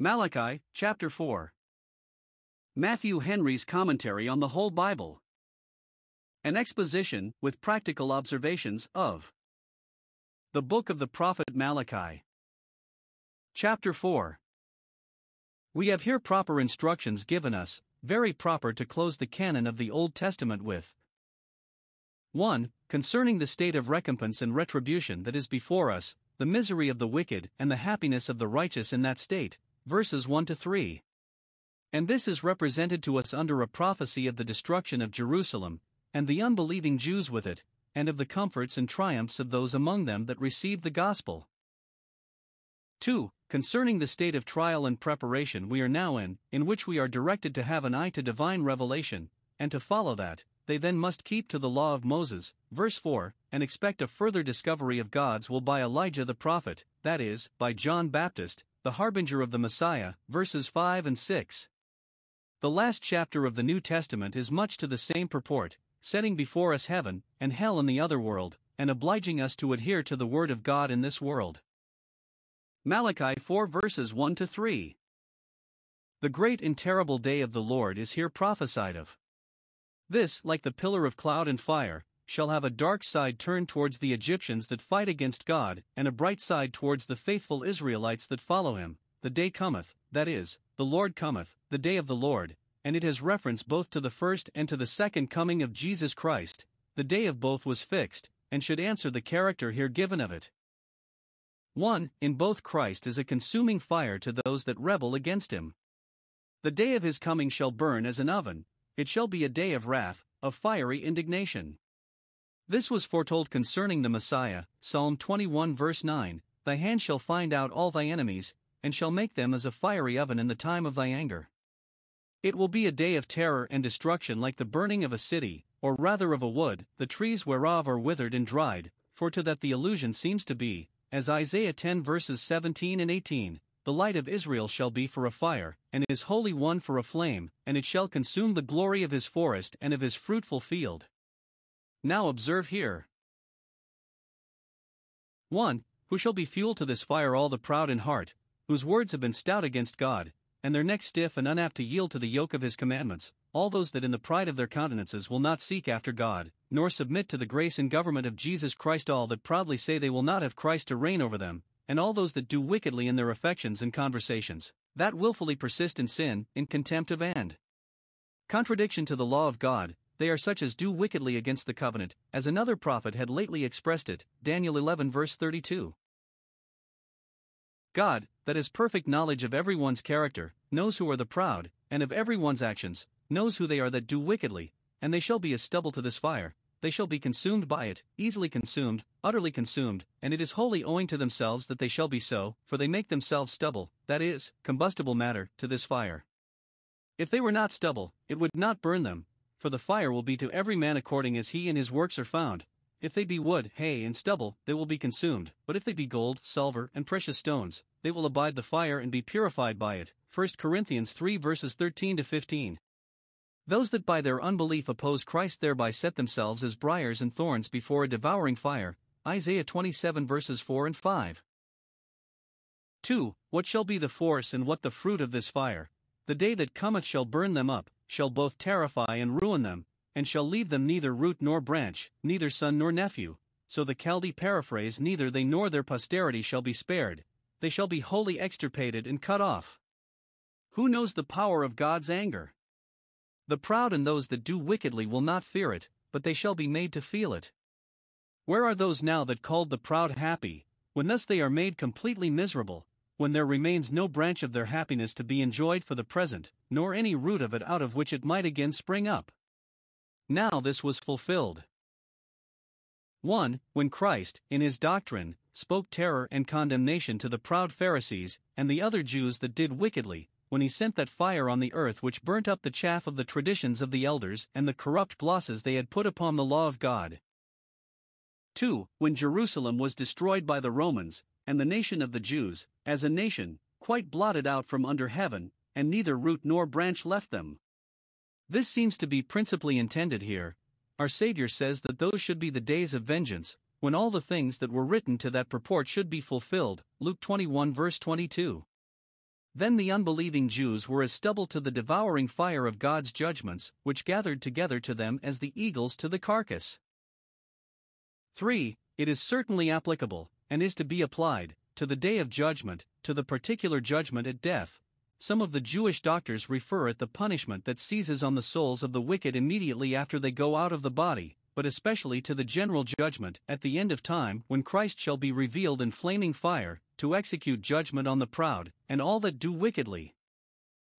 Malachi, chapter 4. Matthew Henry's commentary on the whole Bible. An exposition, with practical observations, of the book of the prophet Malachi. Chapter 4. We have here proper instructions given us, very proper to close the canon of the Old Testament with. 1. Concerning the state of recompense and retribution that is before us, the misery of the wicked and the happiness of the righteous in that state, verses 1 to 3. And this is represented to us under a prophecy of the destruction of Jerusalem, and the unbelieving Jews with it, and of the comforts and triumphs of those among them that receive the gospel. 2. Concerning the state of trial and preparation we are now in, in which we are directed to have an eye to divine revelation, and to follow that, they then must keep to the law of Moses, verse 4, and expect a further discovery of God's will by Elijah the prophet, that is, by John Baptist, the harbinger of the Messiah, verses 5 and 6. The last chapter of the New Testament is much to the same purport, setting before us heaven and hell in the other world, and obliging us to adhere to the Word of God in this world. Malachi 4 verses 1 to 3. The great and terrible day of the Lord is here prophesied of. This, like the pillar of cloud and fire, shall have a dark side turned towards the Egyptians that fight against God, and a bright side towards the faithful Israelites that follow him. The day cometh, that is, the Lord cometh, the day of the Lord, and it has reference both to the first and to the second coming of Jesus Christ. The day of both was fixed, and should answer the character here given of it. 1. In both Christ is a consuming fire to those that rebel against him. The day of his coming shall burn as an oven, it shall be a day of wrath, of fiery indignation. This was foretold concerning the Messiah, Psalm 21 verse 9 Thy hand shall find out all thy enemies, and shall make them as a fiery oven in the time of thy anger. It will be a day of terror and destruction like the burning of a city, or rather of a wood, the trees whereof are withered and dried, for to that the allusion seems to be, as Isaiah 10 verses 17 and 18 The light of Israel shall be for a fire, and his holy one for a flame, and it shall consume the glory of his forest and of his fruitful field. Now observe here. 1. Who shall be fuel to this fire all the proud in heart, whose words have been stout against God, and their necks stiff and unapt to yield to the yoke of his commandments, all those that in the pride of their countenances will not seek after God, nor submit to the grace and government of Jesus Christ, all that proudly say they will not have Christ to reign over them, and all those that do wickedly in their affections and conversations, that wilfully persist in sin, in contempt of and contradiction to the law of God, they are such as do wickedly against the covenant, as another prophet had lately expressed it, Daniel 11 verse 32. God, that has perfect knowledge of everyone's character, knows who are the proud, and of everyone's actions, knows who they are that do wickedly, and they shall be as stubble to this fire, they shall be consumed by it, easily consumed, utterly consumed, and it is wholly owing to themselves that they shall be so, for they make themselves stubble, that is, combustible matter, to this fire. If they were not stubble, it would not burn them, for the fire will be to every man according as he and his works are found. If they be wood, hay, and stubble, they will be consumed, but if they be gold, silver, and precious stones, they will abide the fire and be purified by it. 1 Corinthians 3 verses 13 to 15. Those that by their unbelief oppose Christ thereby set themselves as briars and thorns before a devouring fire. Isaiah 27 verses 4 and 5. 2. What shall be the force and what the fruit of this fire? The day that cometh shall burn them up, shall both terrify and ruin them, and shall leave them neither root nor branch, neither son nor nephew. So the Chaldee paraphrase neither they nor their posterity shall be spared, they shall be wholly extirpated and cut off. Who knows the power of God's anger? The proud and those that do wickedly will not fear it, but they shall be made to feel it. Where are those now that called the proud happy, when thus they are made completely miserable, when there remains no branch of their happiness to be enjoyed for the present, nor any root of it out of which it might again spring up. Now this was fulfilled. 1. When Christ, in his doctrine, spoke terror and condemnation to the proud Pharisees and the other Jews that did wickedly, when he sent that fire on the earth which burnt up the chaff of the traditions of the elders and the corrupt glosses they had put upon the law of God. 2. When Jerusalem was destroyed by the Romans, and the nation of the Jews, as a nation, quite blotted out from under heaven, and neither root nor branch left them. This seems to be principally intended here. Our Saviour says that those should be the days of vengeance, when all the things that were written to that purport should be fulfilled. Luke 21 verse 22. Then the unbelieving Jews were as stubble to the devouring fire of God's judgments, which gathered together to them as the eagles to the carcass. 3. It is certainly applicable, and is to be applied, to the day of judgment, to the particular judgment at death. Some of the Jewish doctors refer it the punishment that seizes on the souls of the wicked immediately after they go out of the body, but especially to the general judgment at the end of time when Christ shall be revealed in flaming fire, to execute judgment on the proud, and all that do wickedly.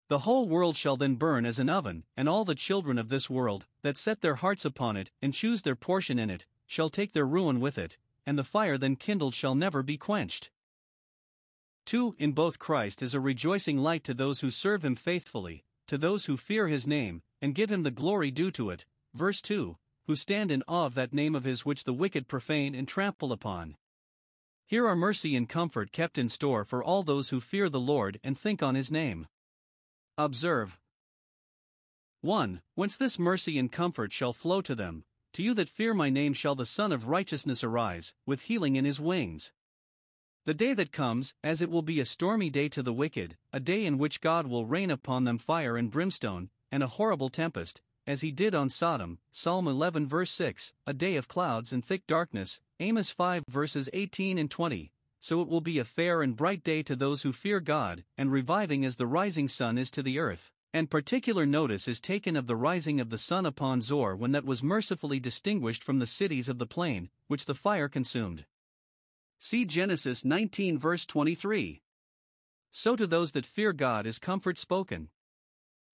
The whole world shall then burn as an oven, and all the children of this world, that set their hearts upon it, and choose their portion in it, shall take their ruin with it, and the fire then kindled shall never be quenched. 2. In both Christ is a rejoicing light to those who serve him faithfully, to those who fear his name, and give him the glory due to it. Verse 2 Who stand in awe of that name of his which the wicked profane and trample upon. Here are mercy and comfort kept in store for all those who fear the Lord and think on his name. Observe 1. Whence this mercy and comfort shall flow to them, to you that fear my name shall the Sun of Righteousness arise, with healing in his wings. The day that comes, as it will be a stormy day to the wicked, a day in which God will rain upon them fire and brimstone, and a horrible tempest, as he did on Sodom, Psalm 11 verse 6, a day of clouds and thick darkness, Amos 5 verses 18 and 20. So it will be a fair and bright day to those who fear God, and reviving as the rising sun is to the earth and particular notice is taken of the rising of the sun upon Zoar when that was mercifully distinguished from the cities of the plain, which the fire consumed. See Genesis 19 verse 23. So to those that fear God is comfort spoken.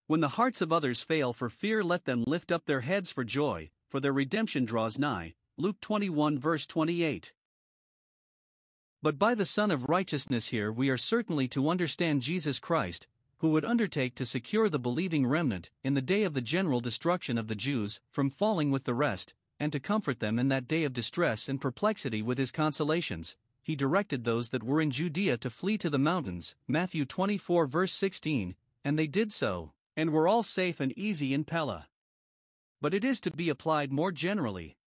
When the hearts of others fail for fear, let them lift up their heads for joy, for their redemption draws nigh. Luke 21 verse 28. But by the Sun of Righteousness here we are certainly to understand Jesus Christ, who would undertake to secure the believing remnant, in the day of the general destruction of the Jews, from falling with the rest, and to comfort them in that day of distress and perplexity with his consolations. He directed those that were in Judea to flee to the mountains, Matthew 24 verse 16, and they did so, and were all safe and easy in Pella. But it is to be applied more generally.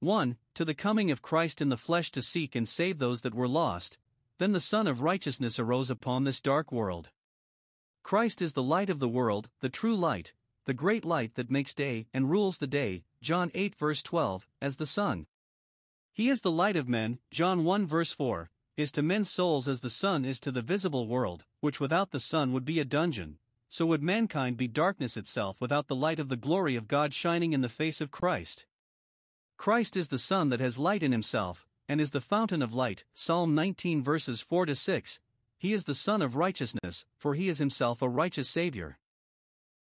1. To the coming of Christ in the flesh to seek and save those that were lost, then the Sun of Righteousness arose upon this dark world. Christ is the light of the world, the true light, the great light that makes day and rules the day, John 8 verse 12, as the sun. He is the light of men, John 1 verse 4, is to men's souls as the sun is to the visible world, which without the sun would be a dungeon, so would mankind be darkness itself without the light of the glory of God shining in the face of Christ. Christ is the sun that has light in himself, and is the fountain of light, Psalm 19 verses 4 to 6, he is the Sun of righteousness, for he is himself a righteous Savior.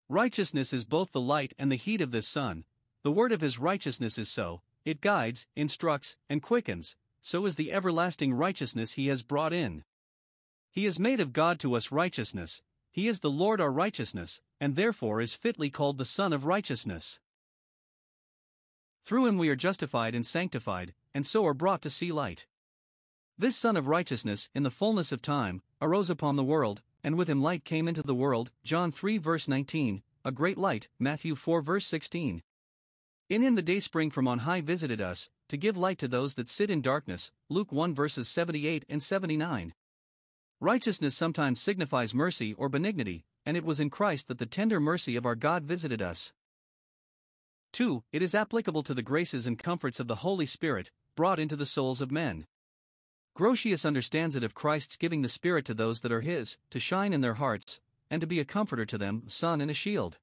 Righteousness is both the light and the heat of this sun. The word of his righteousness is so, it guides, instructs, and quickens, so is the everlasting righteousness he has brought in. He is made of God to us righteousness, he is the Lord our righteousness, and therefore is fitly called the Sun of righteousness. Through him we are justified and sanctified, and so are brought to see light. This Sun of Righteousness, in the fullness of time, arose upon the world, and with him light came into the world. John 3 verse 19, a great light. Matthew 4 verse 16. In him the day spring from on high visited us, to give light to those that sit in darkness. Luke 1 verses 78 and 79. Righteousness sometimes signifies mercy or benignity, and it was in Christ that the tender mercy of our God visited us. 2. It is applicable to the graces and comforts of the Holy Spirit, brought into the souls of men. Grotius understands it of Christ's giving the Spirit to those that are His, to shine in their hearts, and to be a comforter to them, sun and a shield.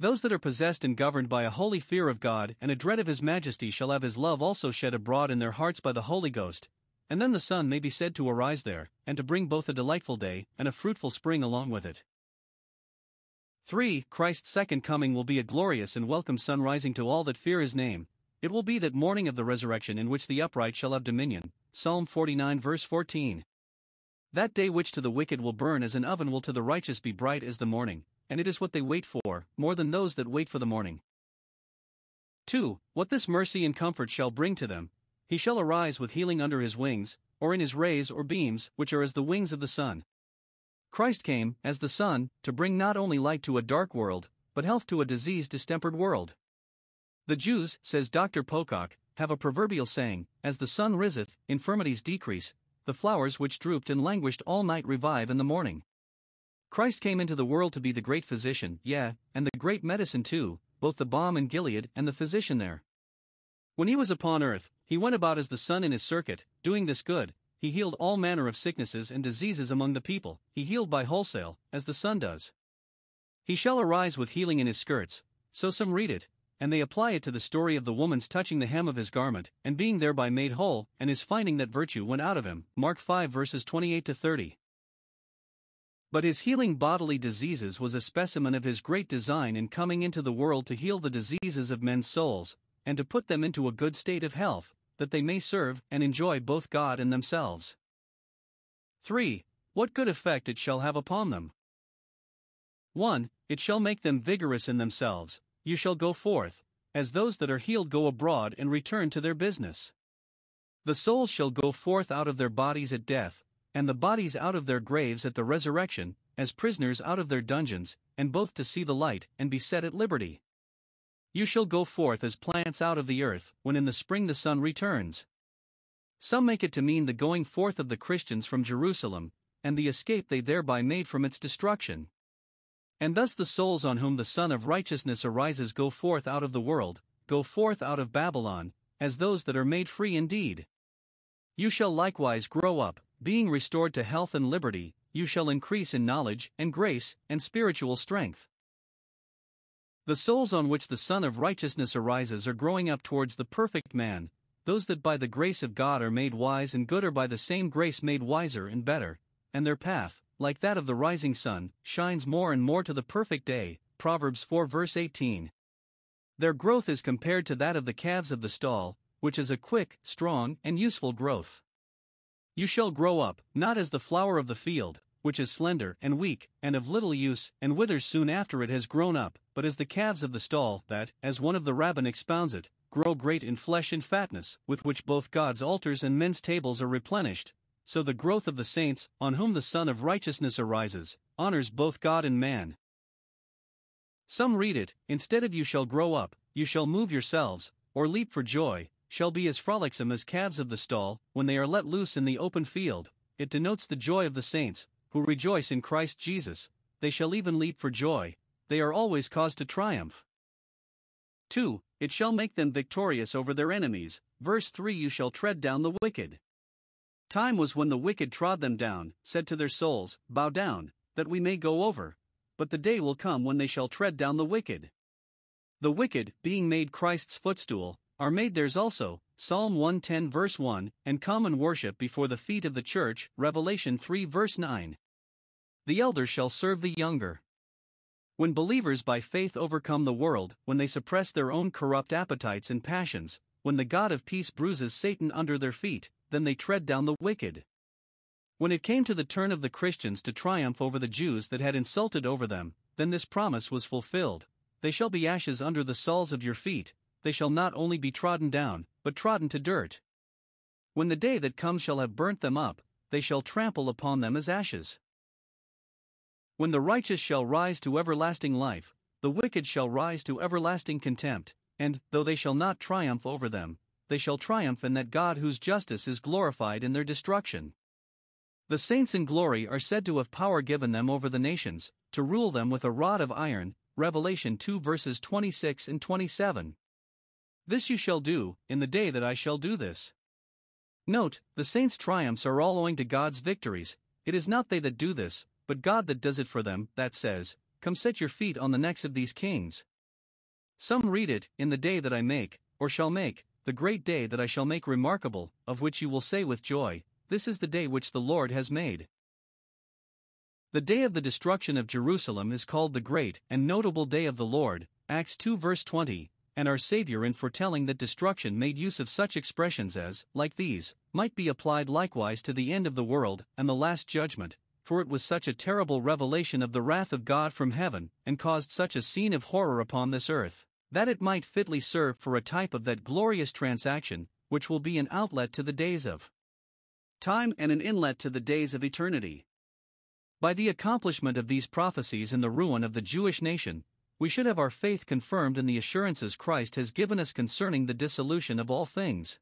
Those that are possessed and governed by a holy fear of God and a dread of His majesty shall have His love also shed abroad in their hearts by the Holy Ghost, and then the sun may be said to arise there, and to bring both a delightful day and a fruitful spring along with it. 3. Christ's second coming will be a glorious and welcome sun rising to all that fear His name. It will be that morning of the resurrection in which the upright shall have dominion, Psalm 49 verse 14. That day which to the wicked will burn as an oven will to the righteous be bright as the morning, and it is what they wait for, more than those that wait for the morning. 2. What this mercy and comfort shall bring to them, he shall arise with healing under his wings, or in his rays or beams, which are as the wings of the sun. Christ came, as the sun, to bring not only light to a dark world, but health to a diseased distempered world. The Jews, says Dr. Pocock, have a proverbial saying, As the sun riseth, infirmities decrease, the flowers which drooped and languished all night revive in the morning. Christ came into the world to be the great physician, yeah, and the great medicine too, both the balm in Gilead and the physician there. When he was upon earth, he went about as the sun in his circuit, doing this good, he healed all manner of sicknesses and diseases among the people, he healed by wholesale, as the sun does. He shall arise with healing in his skirts, so some read it, and they apply it to the story of the woman's touching the hem of his garment, and being thereby made whole, and his finding that virtue went out of him. Mark 5 verses 28 to 30. But his healing bodily diseases was a specimen of his great design in coming into the world to heal the diseases of men's souls, and to put them into a good state of health, that they may serve and enjoy both God and themselves. 3. What good effect it shall have upon them. 1. It shall make them vigorous in themselves, you shall go forth, as those that are healed go abroad and return to their business. The souls shall go forth out of their bodies at death, and the bodies out of their graves at the resurrection, as prisoners out of their dungeons, and both to see the light and be set at liberty. You shall go forth as plants out of the earth, when in the spring the sun returns. Some make it to mean the going forth of the Christians from Jerusalem, and the escape they thereby made from its destruction. And thus the souls on whom the Sun of Righteousness arises go forth out of the world, go forth out of Babylon, as those that are made free indeed. You shall likewise grow up, being restored to health and liberty, you shall increase in knowledge and grace and spiritual strength. The souls on which the Sun of Righteousness arises are growing up towards the perfect man, those that by the grace of God are made wise and good are by the same grace made wiser and better, and their path, like that of the rising sun, shines more and more to the perfect day. Proverbs 4 verse 18. Their growth is compared to that of the calves of the stall, which is a quick, strong, and useful growth. You shall grow up, not as the flower of the field, which is slender and weak, and of little use, and withers soon after it has grown up, but as the calves of the stall, that, as one of the rabbin expounds it, grow great in flesh and fatness, with which both God's altars and men's tables are replenished, so the growth of the saints, on whom the Sun of Righteousness arises, honors both God and man. Some read it, instead of you shall grow up, you shall move yourselves, or leap for joy, shall be as frolicsome as calves of the stall, when they are let loose in the open field. It denotes the joy of the saints, who rejoice in Christ Jesus, they shall even leap for joy, they are always caused to triumph. 2. It shall make them victorious over their enemies. Verse 3 You shall tread down the wicked. Time was when the wicked trod them down, said to their souls, Bow down, that we may go over. But the day will come when they shall tread down the wicked. The wicked, being made Christ's footstool, are made theirs also, Psalm 110 verse 1, and common worship before the feet of the church, Revelation 3 verse 9. The elder shall serve the younger. When believers by faith overcome the world, when they suppress their own corrupt appetites and passions, when the God of peace bruises Satan under their feet, then they tread down the wicked. When it came to the turn of the Christians to triumph over the Jews that had insulted over them, then this promise was fulfilled They shall be ashes under the soles of your feet, they shall not only be trodden down, but trodden to dirt. When the day that comes shall have burnt them up, they shall trample upon them as ashes. When the righteous shall rise to everlasting life, the wicked shall rise to everlasting contempt, and, though they shall not triumph over them, they shall triumph in that God whose justice is glorified in their destruction. The saints in glory are said to have power given them over the nations, to rule them with a rod of iron. Revelation 2 verses 26 and 27. This you shall do, in the day that I shall do this. Note, the saints' triumphs are all owing to God's victories, it is not they that do this, but God that does it for them, that says, Come set your feet on the necks of these kings. Some read it, in the day that I make, or shall make, the great day that I shall make remarkable, of which you will say with joy, This is the day which the Lord has made. The day of the destruction of Jerusalem is called the great and notable day of the Lord, Acts 2 verse 20, and our Saviour in foretelling that destruction made use of such expressions as, like these, might be applied likewise to the end of the world and the last judgment, for it was such a terrible revelation of the wrath of God from heaven, and caused such a scene of horror upon this earth, that it might fitly serve for a type of that glorious transaction, which will be an outlet to the days of time and an inlet to the days of eternity. By the accomplishment of these prophecies and the ruin of the Jewish nation, we should have our faith confirmed in the assurances Christ has given us concerning the dissolution of all things.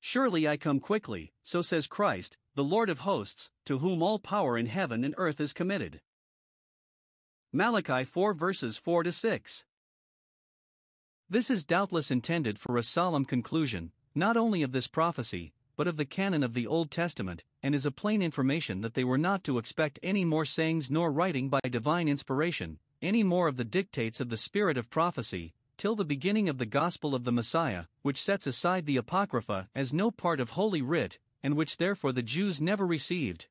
Surely I come quickly, so says Christ, the Lord of hosts, to whom all power in heaven and earth is committed. Malachi 4 verses 4 to 6. This is doubtless intended for a solemn conclusion, not only of this prophecy, but of the canon of the Old Testament, and is a plain information that they were not to expect any more sayings nor writing by divine inspiration, any more of the dictates of the spirit of prophecy, till the beginning of the gospel of the Messiah, which sets aside the Apocrypha as no part of Holy Writ, and which therefore the Jews never received.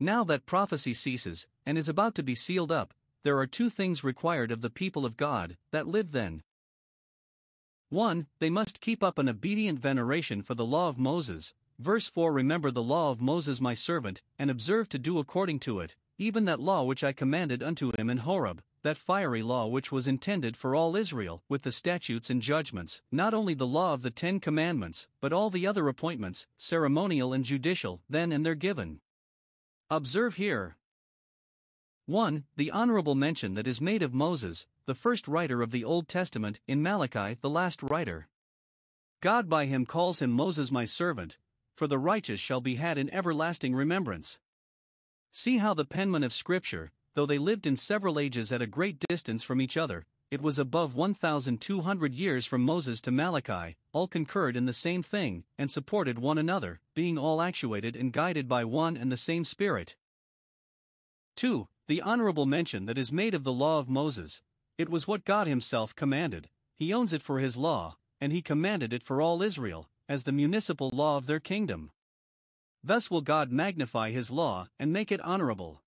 Now that prophecy ceases, and is about to be sealed up, there are two things required of the people of God that live then. 1. They must keep up an obedient veneration for the law of Moses. Verse 4 Remember the law of Moses my servant, and observe to do according to it, even that law which I commanded unto him in Horeb, that fiery law which was intended for all Israel, with the statutes and judgments, not only the law of the Ten Commandments, but all the other appointments, ceremonial and judicial, then and there given. Observe here 1. The honorable mention that is made of Moses, the first writer of the Old Testament, in Malachi, the last writer. God by him calls him Moses my servant, for the righteous shall be had in everlasting remembrance. See how the penmen of Scripture, though they lived in several ages at a great distance from each other, it was above 1,200 years from Moses to Malachi, all concurred in the same thing, and supported one another, being all actuated and guided by one and the same Spirit. 2. The honorable mention that is made of the law of Moses. It was what God Himself commanded, He owns it for His law, and He commanded it for all Israel, as the municipal law of their kingdom. Thus will God magnify His law and make it honorable.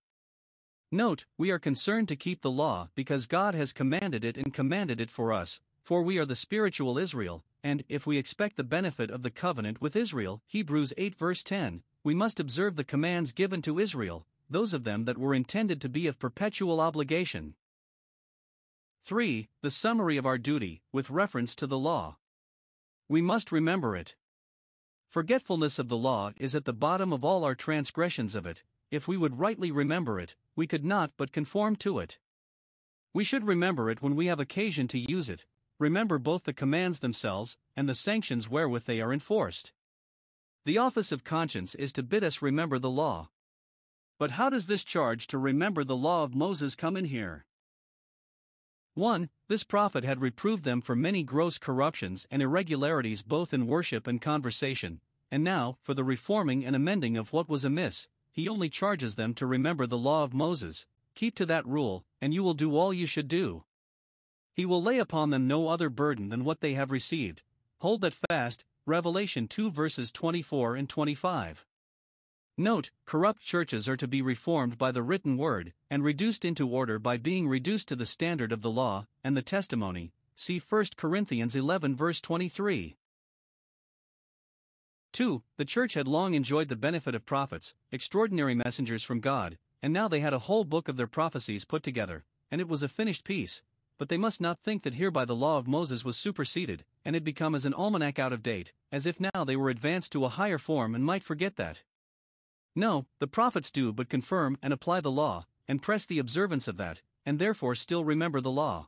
Note, we are concerned to keep the law because God has commanded it and commanded it for us, for we are the spiritual Israel, and if we expect the benefit of the covenant with Israel, Hebrews 8 verse 10, we must observe the commands given to Israel, those of them that were intended to be of perpetual obligation. 3. The summary of our duty, with reference to the law. We must remember it. Forgetfulness of the law is at the bottom of all our transgressions of it, if we would rightly remember it, we could not but conform to it. We should remember it when we have occasion to use it, remember both the commands themselves and the sanctions wherewith they are enforced. The office of conscience is to bid us remember the law. But how does this charge to remember the law of Moses come in here? 1. This prophet had reproved them for many gross corruptions and irregularities both in worship and conversation, and now, for the reforming and amending of what was amiss, he only charges them to remember the law of Moses, keep to that rule, and you will do all you should do. He will lay upon them no other burden than what they have received. Hold that fast, Revelation 2 verses 24 and 25. Note, corrupt churches are to be reformed by the written word, and reduced into order by being reduced to the standard of the law and the testimony. See 1 Corinthians 11 verse 23. 2. The church had long enjoyed the benefit of prophets, extraordinary messengers from God, and now they had a whole book of their prophecies put together, and it was a finished piece. But they must not think that hereby the law of Moses was superseded, and had become as an almanac out of date, as if now they were advanced to a higher form and might forget that. No, the prophets do but confirm and apply the law, and press the observance of that, and therefore still remember the law.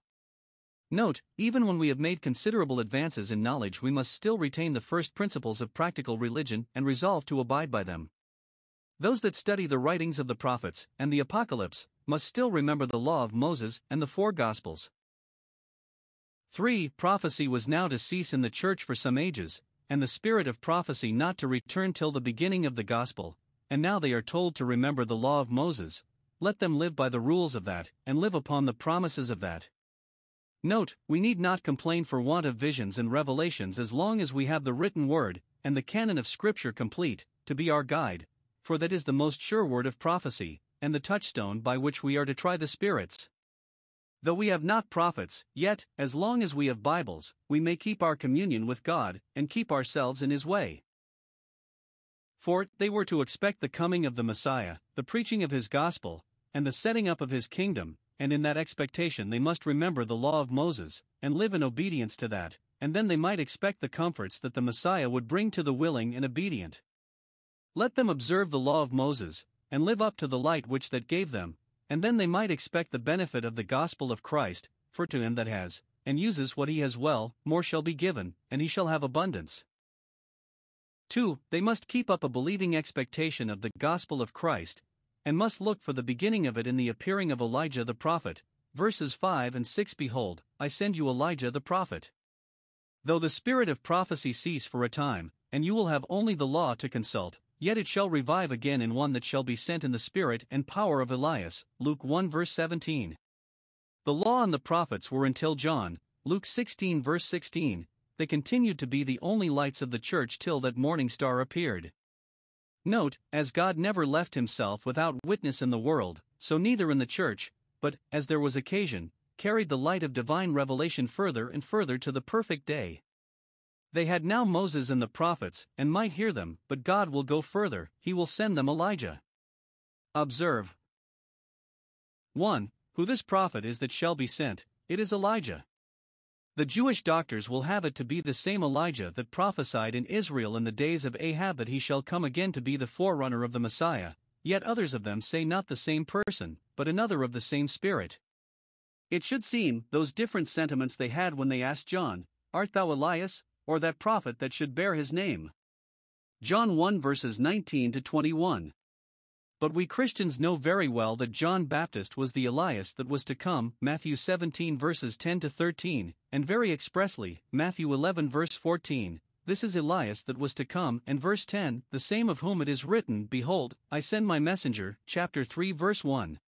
Note, even when we have made considerable advances in knowledge, we must still retain the first principles of practical religion and resolve to abide by them. Those that study the writings of the prophets and the Apocalypse must still remember the law of Moses and the four Gospels. 3. Prophecy was now to cease in the church for some ages, and the spirit of prophecy not to return till the beginning of the Gospel, and now they are told to remember the law of Moses. Let them live by the rules of that, and live upon the promises of that. Note, we need not complain for want of visions and revelations as long as we have the written word, and the canon of Scripture complete, to be our guide, for that is the most sure word of prophecy, and the touchstone by which we are to try the spirits. Though we have not prophets, yet, as long as we have Bibles, we may keep our communion with God, and keep ourselves in His way. For they were to expect the coming of the Messiah, the preaching of His gospel, and the setting up of His kingdom, and in that expectation they must remember the law of Moses, and live in obedience to that, and then they might expect the comforts that the Messiah would bring to the willing and obedient. Let them observe the law of Moses, and live up to the light which that gave them, and then they might expect the benefit of the gospel of Christ, for to him that has, and uses what he has well, more shall be given, and he shall have abundance. 2. They must keep up a believing expectation of the gospel of Christ, and must look for the beginning of it in the appearing of Elijah the prophet. Verses 5 and 6 Behold, I send you Elijah the prophet. Though the spirit of prophecy cease for a time, and you will have only the law to consult, yet it shall revive again in one that shall be sent in the spirit and power of Elias. Luke 1 verse 17. The law and the prophets were until John, Luke 16 verse 16, they continued to be the only lights of the church till that morning star appeared. Note, as God never left himself without witness in the world, so neither in the church, but, as there was occasion, carried the light of divine revelation further and further to the perfect day. They had now Moses and the prophets, and might hear them, but God will go further, he will send them Elijah. Observe 1. Who this prophet is that shall be sent, it is Elijah. The Jewish doctors will have it to be the same Elijah that prophesied in Israel in the days of Ahab that he shall come again to be the forerunner of the Messiah, yet others of them say not the same person, but another of the same spirit. It should seem, those different sentiments they had when they asked John, Art thou Elias, or that prophet that should bear his name? John 1 verses 19 to 21. But we Christians know very well that John Baptist was the Elias that was to come, Matthew 17 verses 10 to 13, and very expressly, Matthew 11 verse 14, this is Elias that was to come, and verse 10, the same of whom it is written, Behold, I send my messenger, chapter 3 verse 1.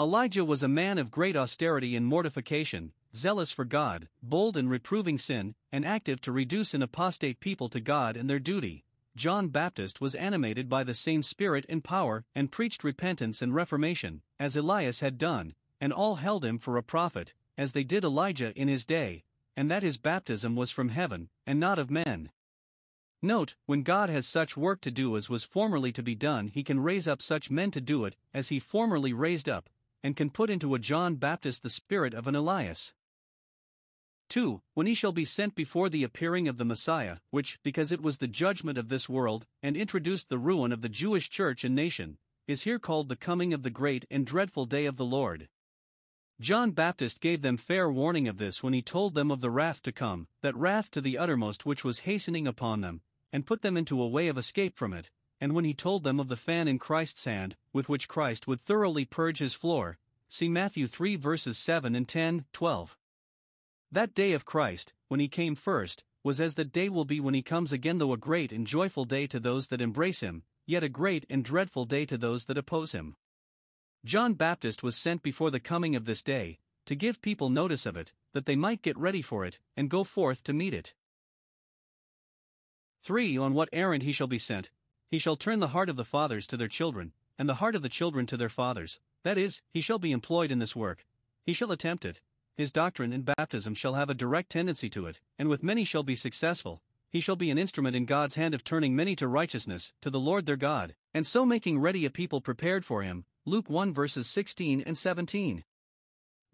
Elijah was a man of great austerity and mortification, zealous for God, bold in reproving sin, and active to reduce an apostate people to God and their duty. John Baptist was animated by the same spirit and power, and preached repentance and reformation, as Elias had done, and all held him for a prophet, as they did Elijah in his day, and that his baptism was from heaven, and not of men. Note, when God has such work to do as was formerly to be done, he can raise up such men to do it, as he formerly raised up, and can put into a John Baptist the spirit of an Elias. 2. When he shall be sent before the appearing of the Messiah, which, because it was the judgment of this world, and introduced the ruin of the Jewish church and nation, is here called the coming of the great and dreadful day of the Lord. John Baptist gave them fair warning of this when he told them of the wrath to come, that wrath to the uttermost which was hastening upon them, and put them into a way of escape from it, and when he told them of the fan in Christ's hand, with which Christ would thoroughly purge his floor, see Matthew 3 verses 7 and 10, 12. That day of Christ, when he came first, was as the day will be when he comes again, though a great and joyful day to those that embrace him, yet a great and dreadful day to those that oppose him. John Baptist was sent before the coming of this day, to give people notice of it, that they might get ready for it, and go forth to meet it. 3. On what errand he shall be sent, he shall turn the heart of the fathers to their children, and the heart of the children to their fathers, that is, he shall be employed in this work, he shall attempt it, his doctrine and baptism shall have a direct tendency to it, and with many shall be successful, he shall be an instrument in God's hand of turning many to righteousness, to the Lord their God, and so making ready a people prepared for him. Luke 1 verses 16 and 17.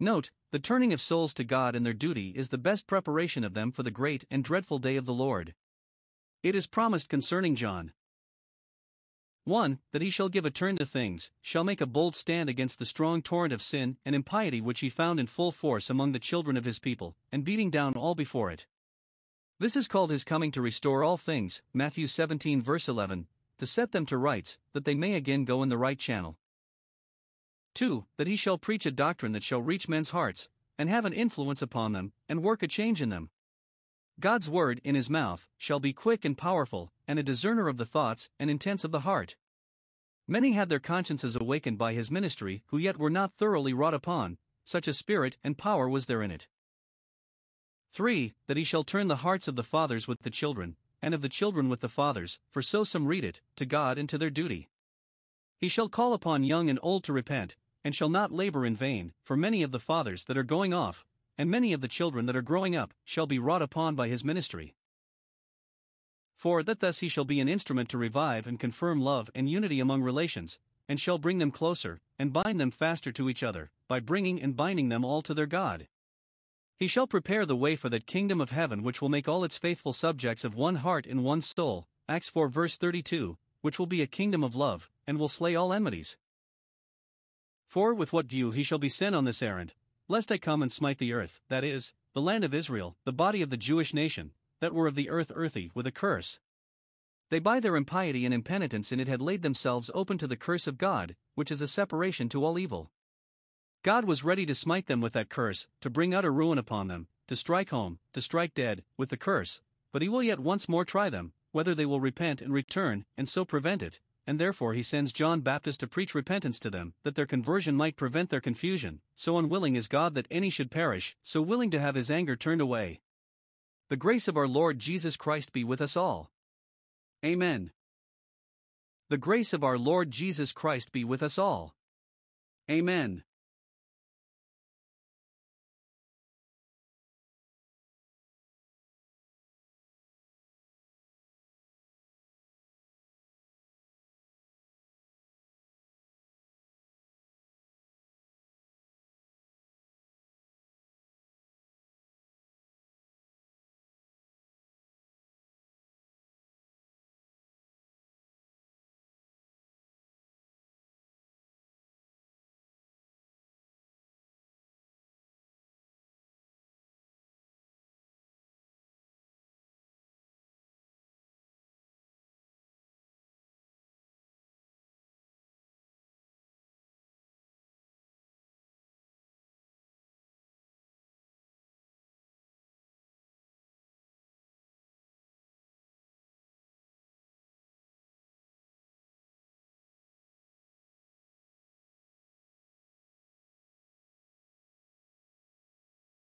Note, the turning of souls to God and their duty is the best preparation of them for the great and dreadful day of the Lord. It is promised concerning John, 1. That he shall give a turn to things, shall make a bold stand against the strong torrent of sin and impiety which he found in full force among the children of his people, and beating down all before it. This is called his coming to restore all things, Matthew 17 verse 11, to set them to rights, that they may again go in the right channel. 2. That he shall preach a doctrine that shall reach men's hearts, and have an influence upon them, and work a change in them. God's word in his mouth shall be quick and powerful, and a discerner of the thoughts and intents of the heart. Many had their consciences awakened by his ministry who yet were not thoroughly wrought upon, such a spirit and power was there in it. 3. That he shall turn the hearts of the fathers with the children, and of the children with the fathers, for so some read it, to God and to their duty. He shall call upon young and old to repent, and shall not labor in vain, for many of the fathers that are going off, and many of the children that are growing up, shall be wrought upon by his ministry. For that thus he shall be an instrument to revive and confirm love and unity among relations, and shall bring them closer, and bind them faster to each other, by bringing and binding them all to their God. He shall prepare the way for that kingdom of heaven which will make all its faithful subjects of one heart and one soul, Acts 4 verse 32, which will be a kingdom of love, and will slay all enmities. For with what view he shall be sent on this errand, lest I come and smite the earth, that is, the land of Israel, the body of the Jewish nation, that were of the earth earthy, with a curse. They by their impiety and impenitence in it had laid themselves open to the curse of God, which is a separation to all evil. God was ready to smite them with that curse, to bring utter ruin upon them, to strike home, to strike dead, with the curse, but he will yet once more try them, whether they will repent and return, and so prevent it, and therefore he sends John Baptist to preach repentance to them, that their conversion might prevent their confusion. So unwilling is God that any should perish, so willing to have his anger turned away. The grace of our Lord Jesus Christ be with us all. Amen. The grace of our Lord Jesus Christ be with us all. Amen.